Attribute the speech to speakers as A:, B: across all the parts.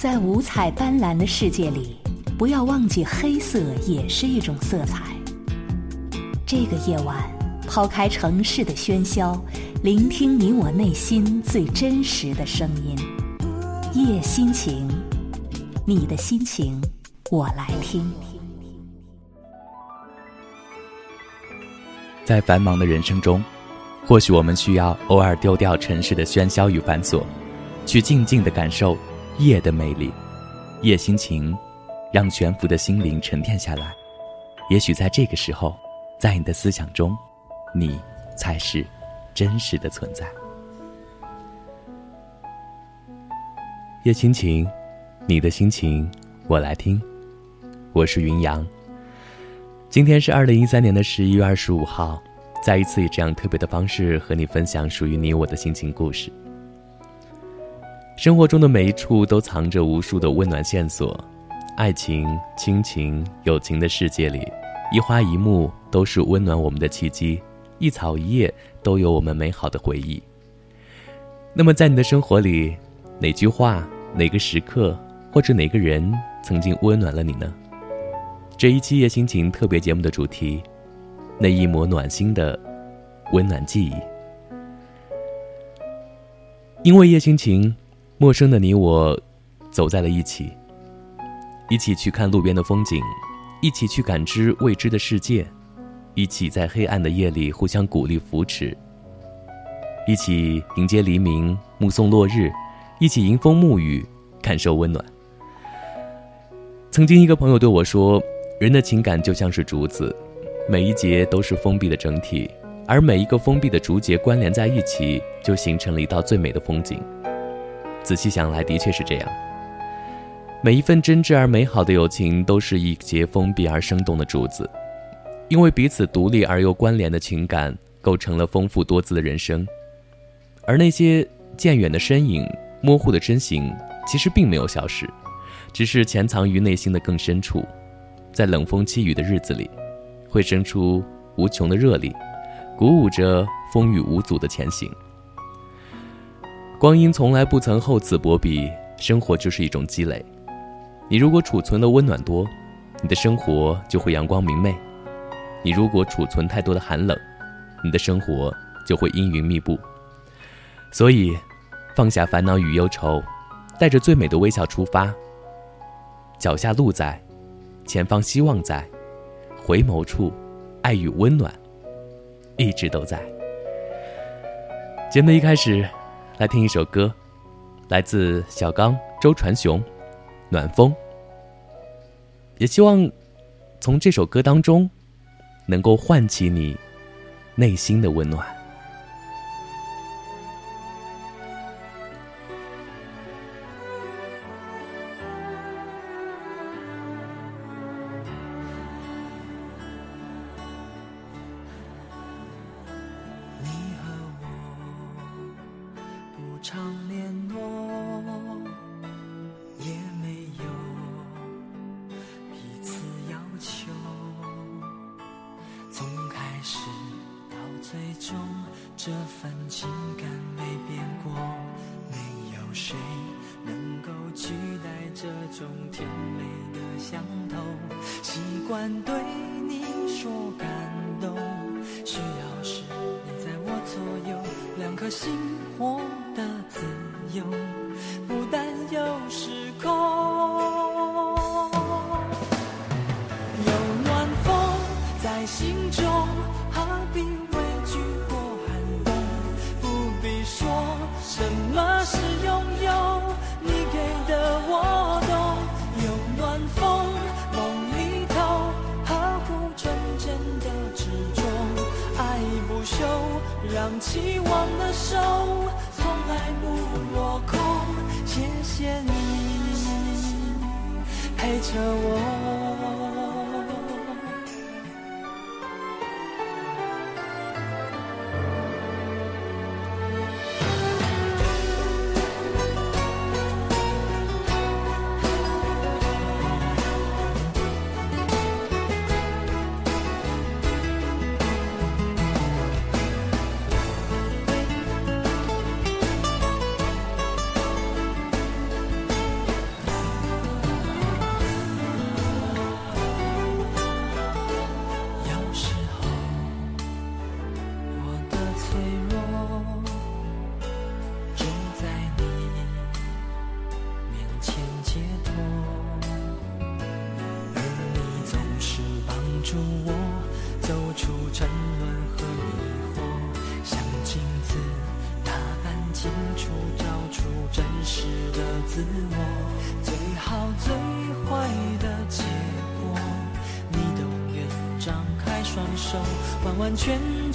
A: 在五彩斑斓的世界里，不要忘记黑色也是一种色彩。这个夜晚，抛开城市的喧嚣，聆听你我内心最真实的声音。夜心情，你的心情，我来听。
B: 在繁忙的人生中，或许我们需要偶尔丢掉城市的喧嚣与繁琐，去静静的感受。夜的魅力，夜心情，让悬浮的心灵沉淀下来。也许在这个时候，在你的思想中，你才是真实的存在。夜心情，你的心情，我来听。我是云阳。今天是二零一三年的十一月二十五号，再一次以这样特别的方式和你分享属于你我的心情故事。生活中的每一处都藏着无数的温暖线索，爱情、亲情、友情的世界里，一花一木都是温暖我们的契机，一草一叶都有我们美好的回忆。那么，在你的生活里，哪句话、哪个时刻或者哪个人曾经温暖了你呢？这一期夜心情特别节目的主题，那一抹暖心的温暖记忆，因为夜心情。陌生的你我，走在了一起。一起去看路边的风景，一起去感知未知的世界，一起在黑暗的夜里互相鼓励扶持。一起迎接黎明，目送落日，一起迎风沐雨，感受温暖。曾经一个朋友对我说：“人的情感就像是竹子，每一节都是封闭的整体，而每一个封闭的竹节关联在一起，就形成了一道最美的风景。”仔细想来，的确是这样。每一份真挚而美好的友情，都是一节封闭而生动的竹子，因为彼此独立而又关联的情感，构成了丰富多姿的人生。而那些渐远的身影、模糊的身形，其实并没有消失，只是潜藏于内心的更深处，在冷风凄雨的日子里，会生出无穷的热力，鼓舞着风雨无阻的前行。光阴从来不曾厚此薄彼，生活就是一种积累。你如果储存的温暖多，你的生活就会阳光明媚；你如果储存太多的寒冷，你的生活就会阴云密布。所以，放下烦恼与忧愁，带着最美的微笑出发。脚下路在，前方希望在，回眸处，爱与温暖一直都在。节目一开始。来听一首歌，来自小刚、周传雄，《暖风》。也希望从这首歌当中，能够唤起你内心的温暖。
C: 我的自由不但有时空有暖风在心中何必畏惧过寒冬不必说什么是拥有？你给的我懂有暖风梦里头呵护纯真的执着爱不休让期望的手不落空，谢谢你陪着我。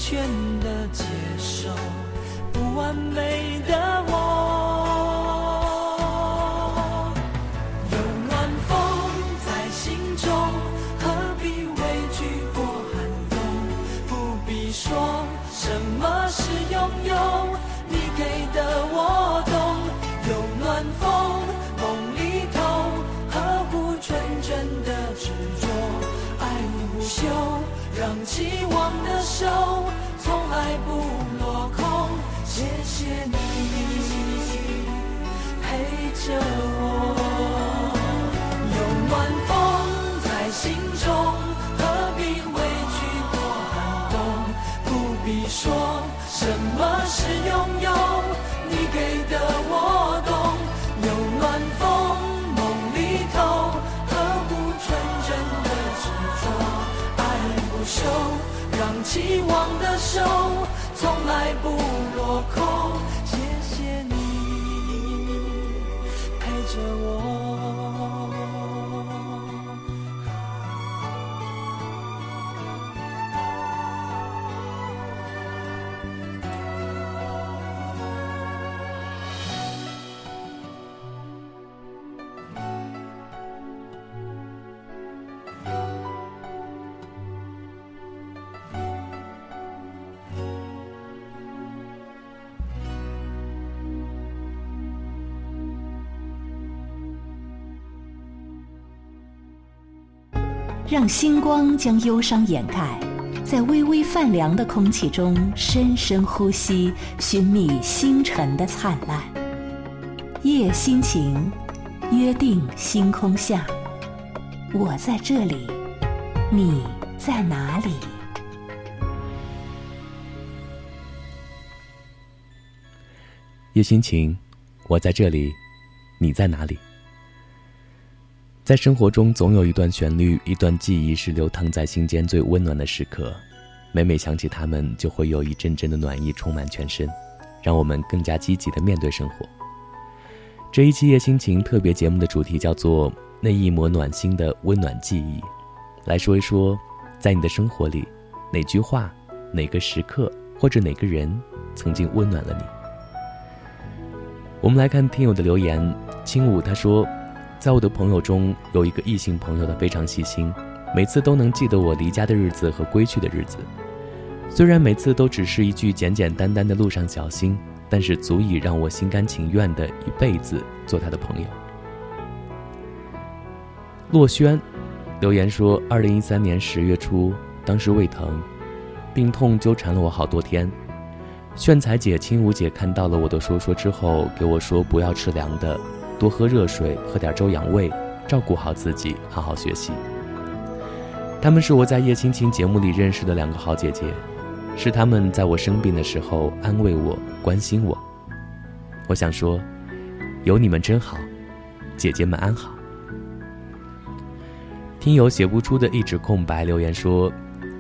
C: 全的接受不完美的我。有暖风在心中，何必畏惧过寒冬？不必说什么是拥有，期望的手从来不落空。谢谢你陪着我。希，望的手从来不落空。谢谢你陪着我。
A: 让星光将忧伤掩盖，在微微泛凉的空气中深深呼吸，寻觅星辰的灿烂。夜心情，约定星空下，我在这里，你在哪里？
B: 夜心情，我在这里，你在哪里？在生活中，总有一段旋律，一段记忆是流淌在心间最温暖的时刻。每每想起他们，就会有一阵阵的暖意充满全身，让我们更加积极的面对生活。这一期夜心情特别节目的主题叫做“那一抹暖心的温暖记忆”，来说一说，在你的生活里，哪句话、哪个时刻或者哪个人，曾经温暖了你。我们来看听友的留言，轻舞他说。在我的朋友中，有一个异性朋友，他非常细心，每次都能记得我离家的日子和归去的日子。虽然每次都只是一句简简单单的“路上小心”，但是足以让我心甘情愿的一辈子做他的朋友。洛轩留言说：“二零一三年十月初，当时胃疼，病痛纠缠了我好多天。炫彩姐、青舞姐看到了我的说说之后，给我说不要吃凉的。”多喝热水，喝点粥养胃，照顾好自己，好好学习。她们是我在叶青青节目里认识的两个好姐姐，是她们在我生病的时候安慰我、关心我。我想说，有你们真好，姐姐们安好。听友写不出的一纸空白留言说，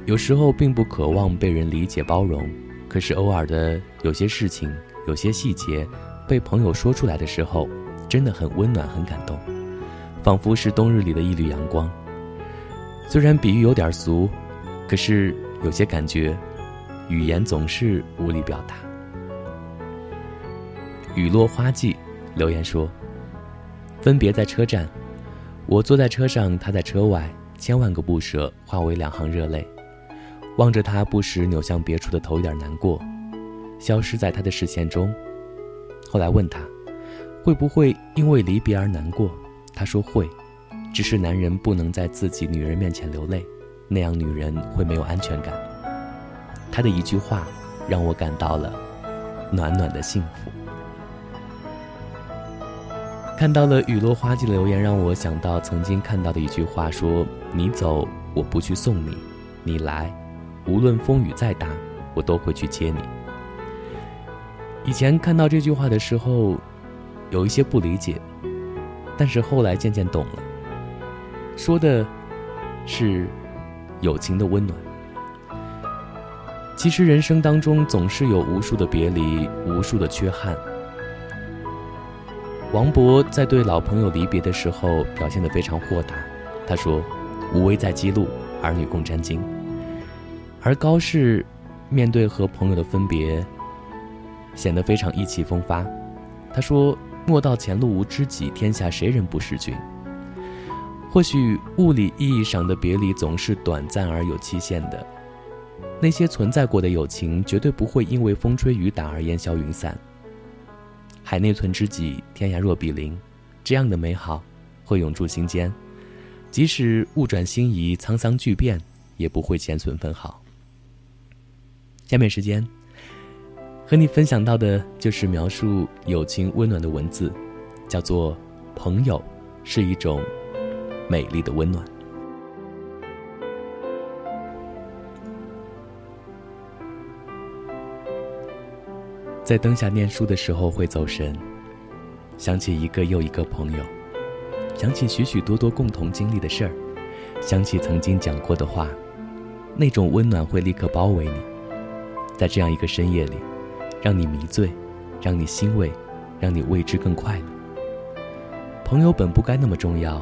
B: 有时候并不渴望被人理解包容，可是偶尔的有些事情、有些细节，被朋友说出来的时候。真的很温暖，很感动，仿佛是冬日里的一缕阳光。虽然比喻有点俗，可是有些感觉，语言总是无力表达。雨落花季留言说：“分别在车站，我坐在车上，他在车外，千万个不舍化为两行热泪，望着他不时扭向别处的头，有点难过，消失在他的视线中。后来问他。”会不会因为离别而难过？他说会，只是男人不能在自己女人面前流泪，那样女人会没有安全感。他的一句话，让我感到了暖暖的幸福。看到了雨落花季的留言，让我想到曾经看到的一句话，说：“你走，我不去送你；你来，无论风雨再大，我都会去接你。”以前看到这句话的时候。有一些不理解，但是后来渐渐懂了。说的是友情的温暖。其实人生当中总是有无数的别离，无数的缺憾。王勃在对老朋友离别的时候表现得非常豁达，他说：“无为在鸡路，儿女共沾巾。”而高适面对和朋友的分别，显得非常意气风发。他说：“莫道前路无知己，天下谁人不识君。”或许物理意义上的别离总是短暂而有期限的，那些存在过的友情绝对不会因为风吹雨打而烟消云散。海内存知己，天涯若比邻，这样的美好会永驻心间，即使物转星移、沧桑巨变，也不会减损分毫。下面时间和你分享到的就是描述友情温暖的文字，叫做“朋友是一种”。美丽的温暖。在灯下念书的时候会走神，想起一个又一个朋友，想起许许多多共同经历的事儿，想起曾经讲过的话，那种温暖会立刻包围你，在这样一个深夜里，让你迷醉，让你欣慰，让你为之更快乐。朋友本不该那么重要。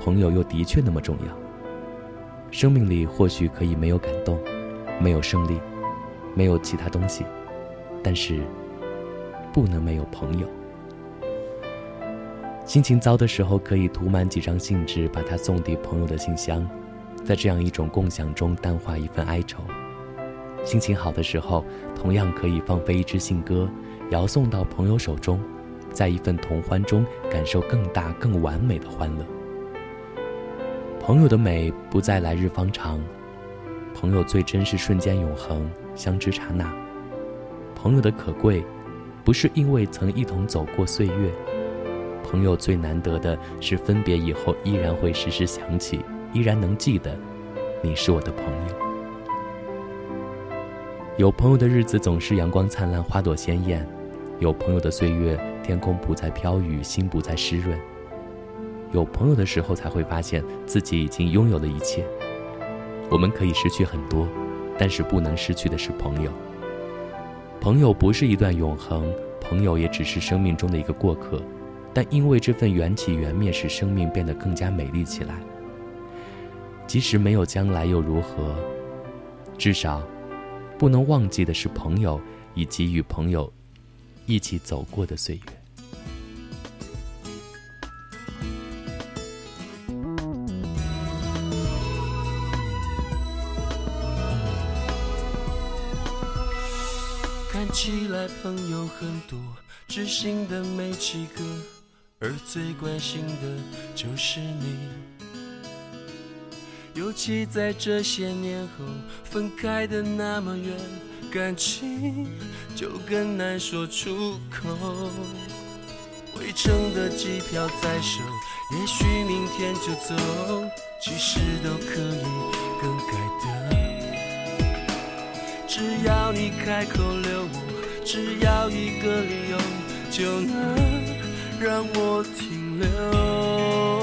B: 朋友又的确那么重要。生命里或许可以没有感动，没有胜利，没有其他东西，但是不能没有朋友。心情糟的时候，可以涂满几张信纸，把它送递朋友的信箱，在这样一种共享中淡化一份哀愁。心情好的时候，同样可以放飞一支信鸽，遥送到朋友手中，在一份同欢中感受更大、更完美的欢乐。朋友的美不在来日方长，朋友最真是瞬间永恒，相知刹那。朋友的可贵，不是因为曾一同走过岁月，朋友最难得的是分别以后依然会时时想起，依然能记得，你是我的朋友。有朋友的日子总是阳光灿烂，花朵鲜艳；有朋友的岁月，天空不再飘雨，心不再湿润。有朋友的时候，才会发现自己已经拥有了一切。我们可以失去很多，但是不能失去的是朋友。朋友不是一段永恒，朋友也只是生命中的一个过客。但因为这份缘起缘灭，使生命变得更加美丽起来。即使没有将来又如何？至少，不能忘记的是朋友，以及与朋友一起走过的岁月。
D: 看起来，朋友很多，知心的没几个，而最关心的就是你。尤其在这些年后，分开的那么远，感情就更难说出口。回程的机票在手，也许明天就走，其实都可以更改的，只要你开口留我。只要一个理由，就能让我停留。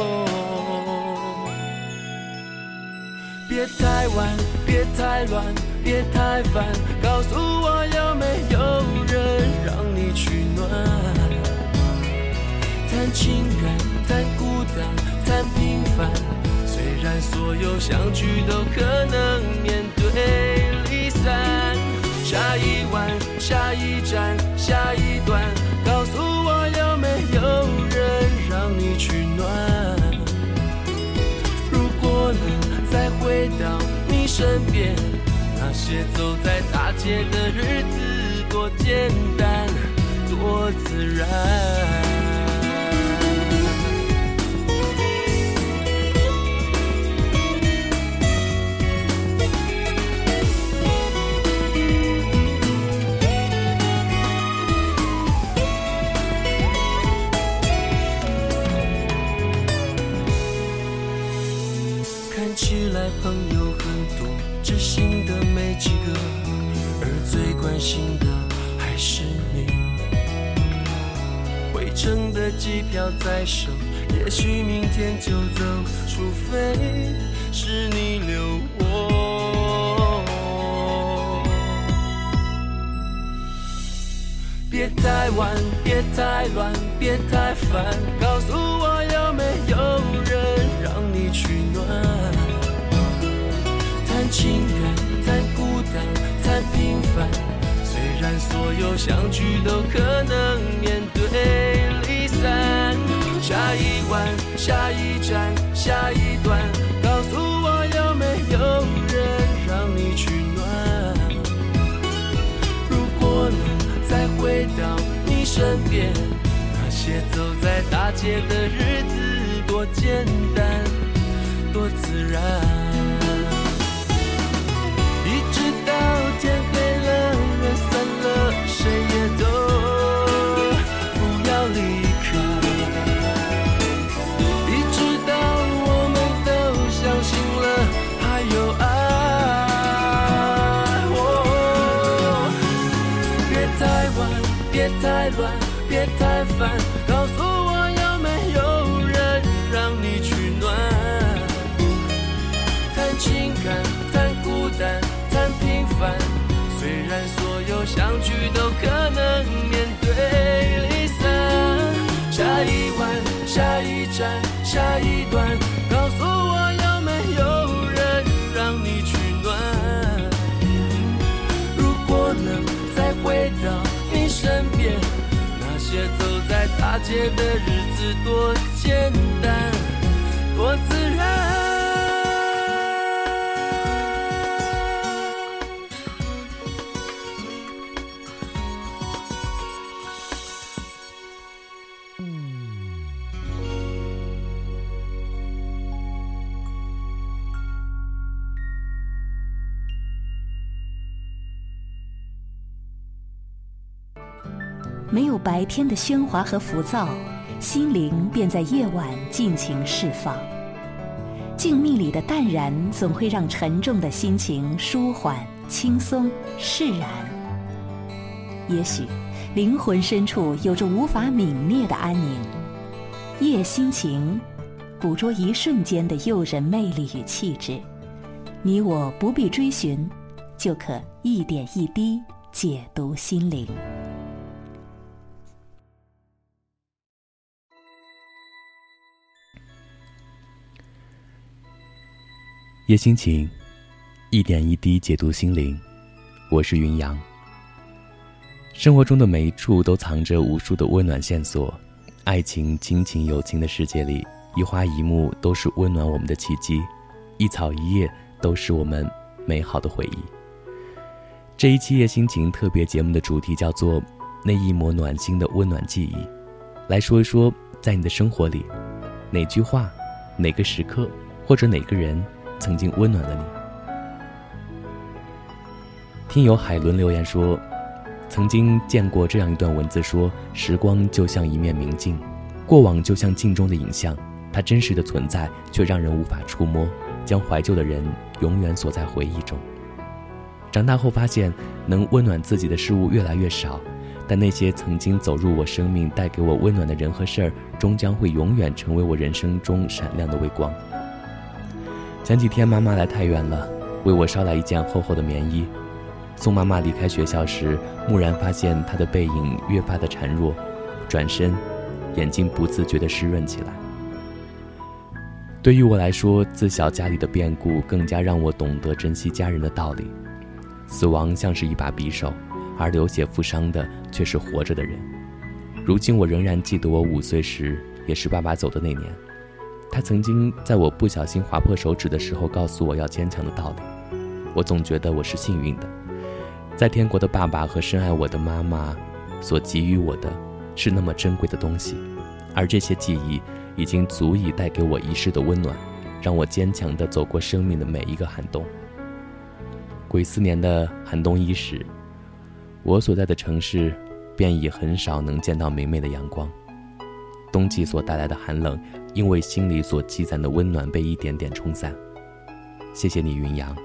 D: 别太晚，别太乱，别太烦，告诉我有没有人让你取暖。谈情感，谈孤单，谈平凡，虽然所有相聚都可能面对离散。下一晚，下一站，下一段，告诉我有没有人让你取暖。再回到你身边，那些走在大街的日子多简单，多自然。有相聚都可能面对离散。下一晚，下一站，下一段，告诉我有没有人让你取暖？如果能再回到你身边，那些走在大街的日子多简单，多自然。谁也都不要离开。一直到我们都相信了还有爱。哦，别太晚，别太乱，别太烦，告诉我有没有人让你取暖。谈情感，谈孤单，谈平凡。有相聚都可能面对离散，下一晚，下一站，下一段，告诉我有没有人让你取暖。如果能再回到你身边，那些走在大街的日子多简单，多自然。
A: 白天的喧哗和浮躁，心灵便在夜晚尽情释放。静谧里的淡然，总会让沉重的心情舒缓、轻松、释然。也许，灵魂深处有着无法泯灭的安宁。夜心情，捕捉一瞬间的诱人魅力与气质，你我不必追寻，就可一点一滴解读心灵。
B: 夜心情，一点一滴解读心灵。我是云阳。生活中的每一处都藏着无数的温暖线索，爱情、亲情、友情的世界里，一花一木都是温暖我们的契机，一草一叶都是我们美好的回忆。这一期夜心情特别节目的主题叫做“那一抹暖心的温暖记忆”，来说一说，在你的生活里，哪句话、哪个时刻或者哪个人。曾经温暖了你。听友海伦留言说，曾经见过这样一段文字：说时光就像一面明镜，过往就像镜中的影像，它真实的存在却让人无法触摸，将怀旧的人永远锁在回忆中。长大后发现，能温暖自己的事物越来越少，但那些曾经走入我生命、带给我温暖的人和事儿，终将会永远成为我人生中闪亮的微光。前几天妈妈来太原了，为我捎来一件厚厚的棉衣。送妈妈离开学校时，蓦然发现她的背影越发的孱弱，转身，眼睛不自觉地湿润起来。对于我来说，自小家里的变故更加让我懂得珍惜家人的道理。死亡像是一把匕首，而流血负伤的却是活着的人。如今我仍然记得我五岁时，也是爸爸走的那年。他曾经在我不小心划破手指的时候，告诉我要坚强的道理。我总觉得我是幸运的，在天国的爸爸和深爱我的妈妈，所给予我的，是那么珍贵的东西，而这些记忆已经足以带给我一世的温暖，让我坚强地走过生命的每一个寒冬。癸巳年的寒冬伊始，我所在的城市，便已很少能见到明媚的阳光。冬季所带来的寒冷，因为心里所积攒的温暖被一点点冲散。谢谢你，云阳，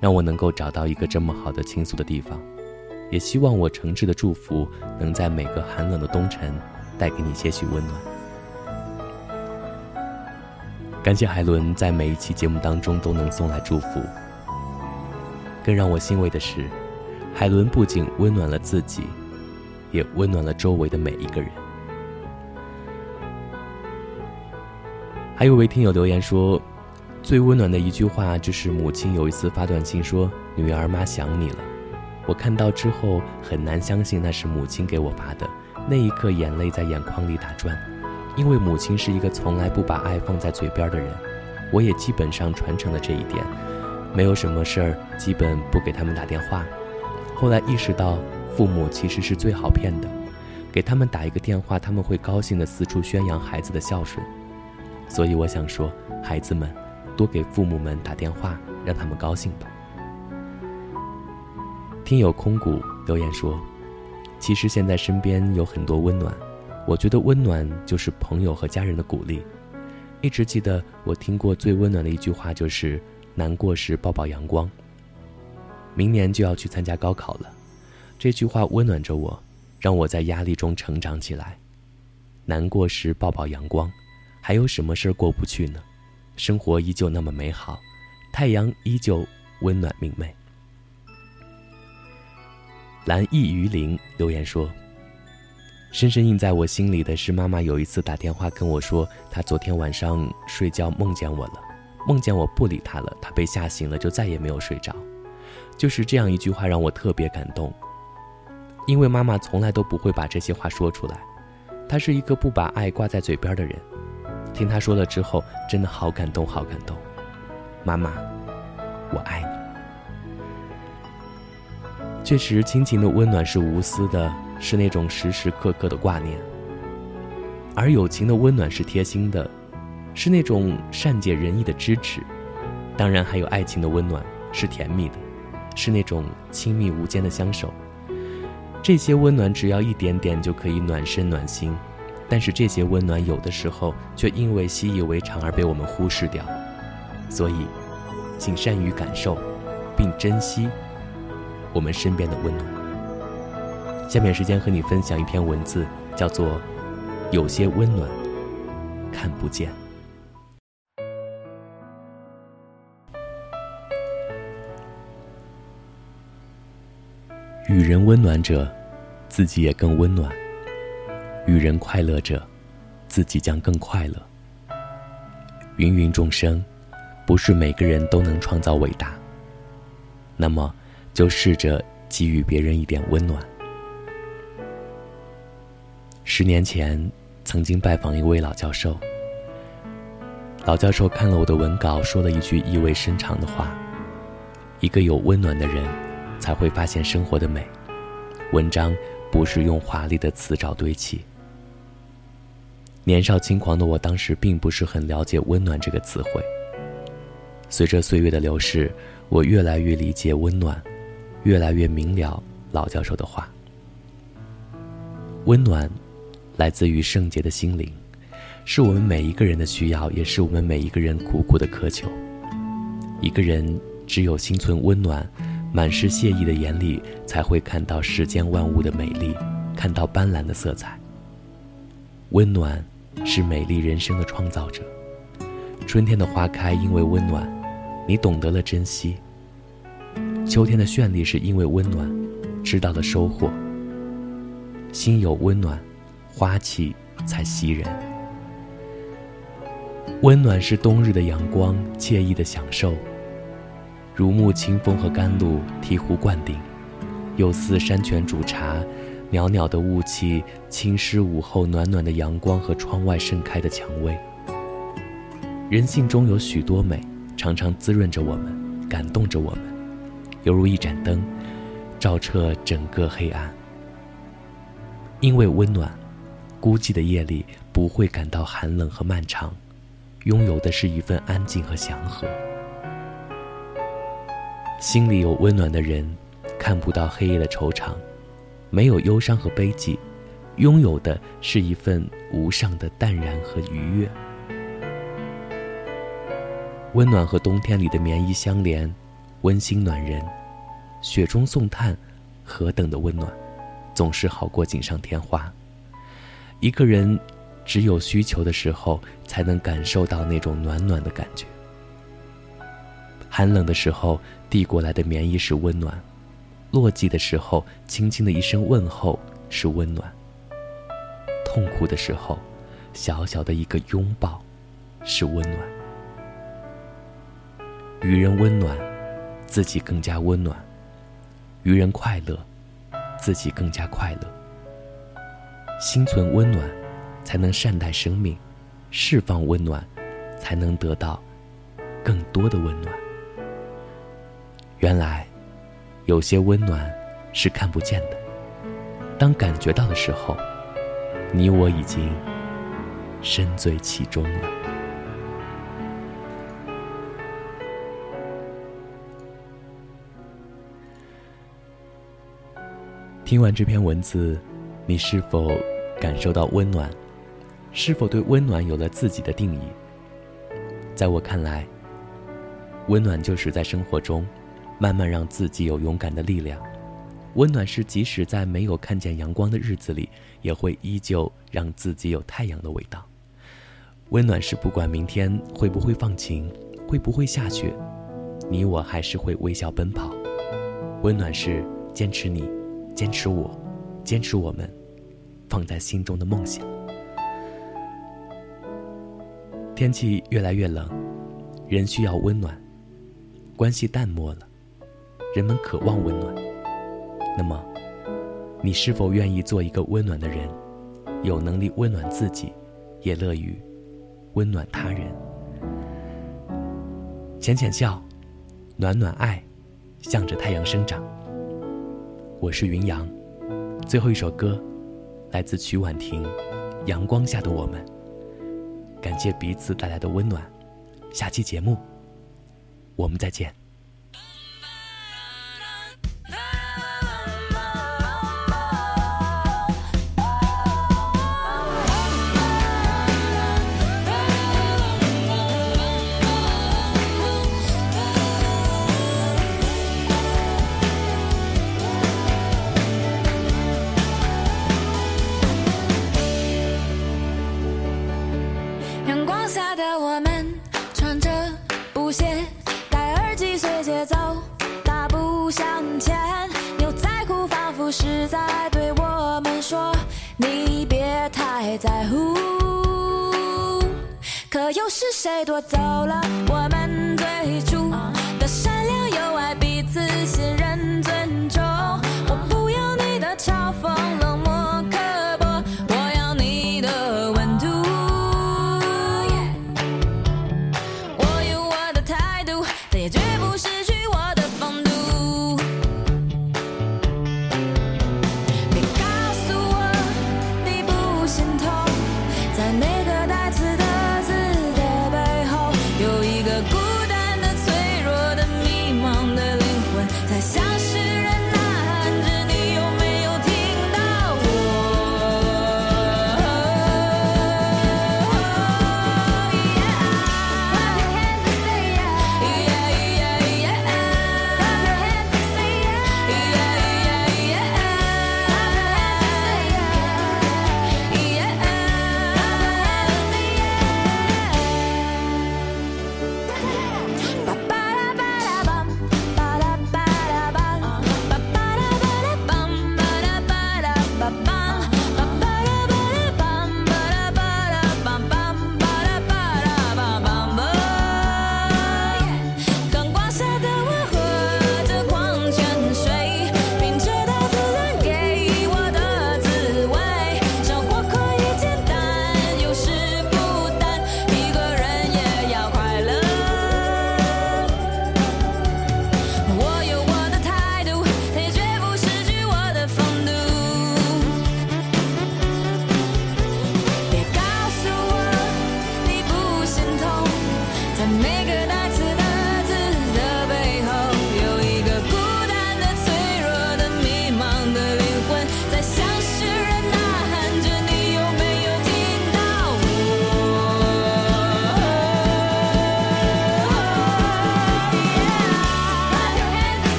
B: 让我能够找到一个这么好的倾诉的地方。也希望我诚挚的祝福，能在每个寒冷的冬晨，带给你些许温暖。感谢海伦在每一期节目当中都能送来祝福。更让我欣慰的是，海伦不仅温暖了自己，也温暖了周围的每一个人。还有位听友留言说，最温暖的一句话就是母亲有一次发短信说：“女儿妈想你了。”我看到之后很难相信那是母亲给我发的，那一刻眼泪在眼眶里打转，因为母亲是一个从来不把爱放在嘴边的人，我也基本上传承了这一点，没有什么事儿基本不给他们打电话。后来意识到，父母其实是最好骗的，给他们打一个电话，他们会高兴的四处宣扬孩子的孝顺。所以我想说，孩子们，多给父母们打电话，让他们高兴吧。听友空谷留言说：“其实现在身边有很多温暖，我觉得温暖就是朋友和家人的鼓励。一直记得我听过最温暖的一句话就是‘难过时抱抱阳光’。明年就要去参加高考了，这句话温暖着我，让我在压力中成长起来。难过时抱抱阳光，还有什么事儿过不去呢？生活依旧那么美好，太阳依旧温暖明媚。”蓝意鱼鳞留言说：“深深印在我心里的是，妈妈有一次打电话跟我说，她昨天晚上睡觉梦见我了，梦见我不理她了，她被吓醒了，就再也没有睡着。就是这样一句话让我特别感动，因为妈妈从来都不会把这些话说出来，她是一个不把爱挂在嘴边的人。听他说了之后，真的好感动，好感动。妈妈，我爱你。”确实，亲情的温暖是无私的，是那种时时刻刻的挂念；而友情的温暖是贴心的，是那种善解人意的支持。当然，还有爱情的温暖是甜蜜的，是那种亲密无间的相守。这些温暖只要一点点就可以暖身暖心，但是这些温暖有的时候却因为习以为常而被我们忽视掉。所以，请善于感受，并珍惜。我们身边的温暖。下面时间和你分享一篇文字，叫做《有些温暖看不见》。与人温暖者，自己也更温暖；与人快乐者，自己将更快乐。芸芸众生，不是每个人都能创造伟大。那么。就试着给予别人一点温暖。十年前，曾经拜访一位老教授。老教授看了我的文稿，说了一句意味深长的话：“一个有温暖的人，才会发现生活的美。文章不是用华丽的词藻堆砌。”年少轻狂的我，当时并不是很了解“温暖”这个词汇。随着岁月的流逝，我越来越理解温暖。越来越明了老教授的话。温暖，来自于圣洁的心灵，是我们每一个人的需要，也是我们每一个人苦苦的渴求。一个人只有心存温暖，满是谢意的眼里，才会看到世间万物的美丽，看到斑斓的色彩。温暖，是美丽人生的创造者。春天的花开，因为温暖，你懂得了珍惜。秋天的绚丽是因为温暖，知道了收获。心有温暖，花气才袭人。温暖是冬日的阳光，惬意的享受。如沐清风和甘露，醍醐灌顶；又似山泉煮茶，袅袅的雾气侵蚀午后暖暖的阳光和窗外盛开的蔷薇。人性中有许多美，常常滋润着我们，感动着我们。犹如一盏灯，照彻整个黑暗。因为温暖，孤寂的夜里不会感到寒冷和漫长，拥有的是一份安静和祥和。心里有温暖的人，看不到黑夜的惆怅，没有忧伤和悲寂，拥有的是一份无上的淡然和愉悦。温暖和冬天里的棉衣相连。温馨暖人，雪中送炭，何等的温暖，总是好过锦上添花。一个人只有需求的时候，才能感受到那种暖暖的感觉。寒冷的时候，递过来的棉衣是温暖；落寂的时候，轻轻的一声问候是温暖；痛苦的时候，小小的一个拥抱是温暖。与人温暖。自己更加温暖，愚人快乐，自己更加快乐。心存温暖，才能善待生命；释放温暖，才能得到更多的温暖。原来，有些温暖是看不见的，当感觉到的时候，你我已经深醉其中了。听完这篇文字，你是否？感受到温暖，是否对温暖有了自己的定义？在我看来，温暖就是在生活中，慢慢让自己有勇敢的力量。温暖是即使在没有看见阳光的日子里，也会依旧让自己有太阳的味道。温暖是不管明天会不会放晴，会不会下雪，你我还是会微笑奔跑。温暖是坚持你，坚持我，坚持我们。放在心中的梦想。天气越来越冷，人需要温暖，关系淡漠了，人们渴望温暖。那么，你是否愿意做一个温暖的人？有能力温暖自己，也乐于温暖他人。浅浅笑，暖暖爱，向着太阳生长。我是云阳，最后一首歌。来自曲婉婷，《阳光下的我们》。感谢彼此带来的温暖，下期节目我们再见。
E: 在乎，可又是谁夺走了？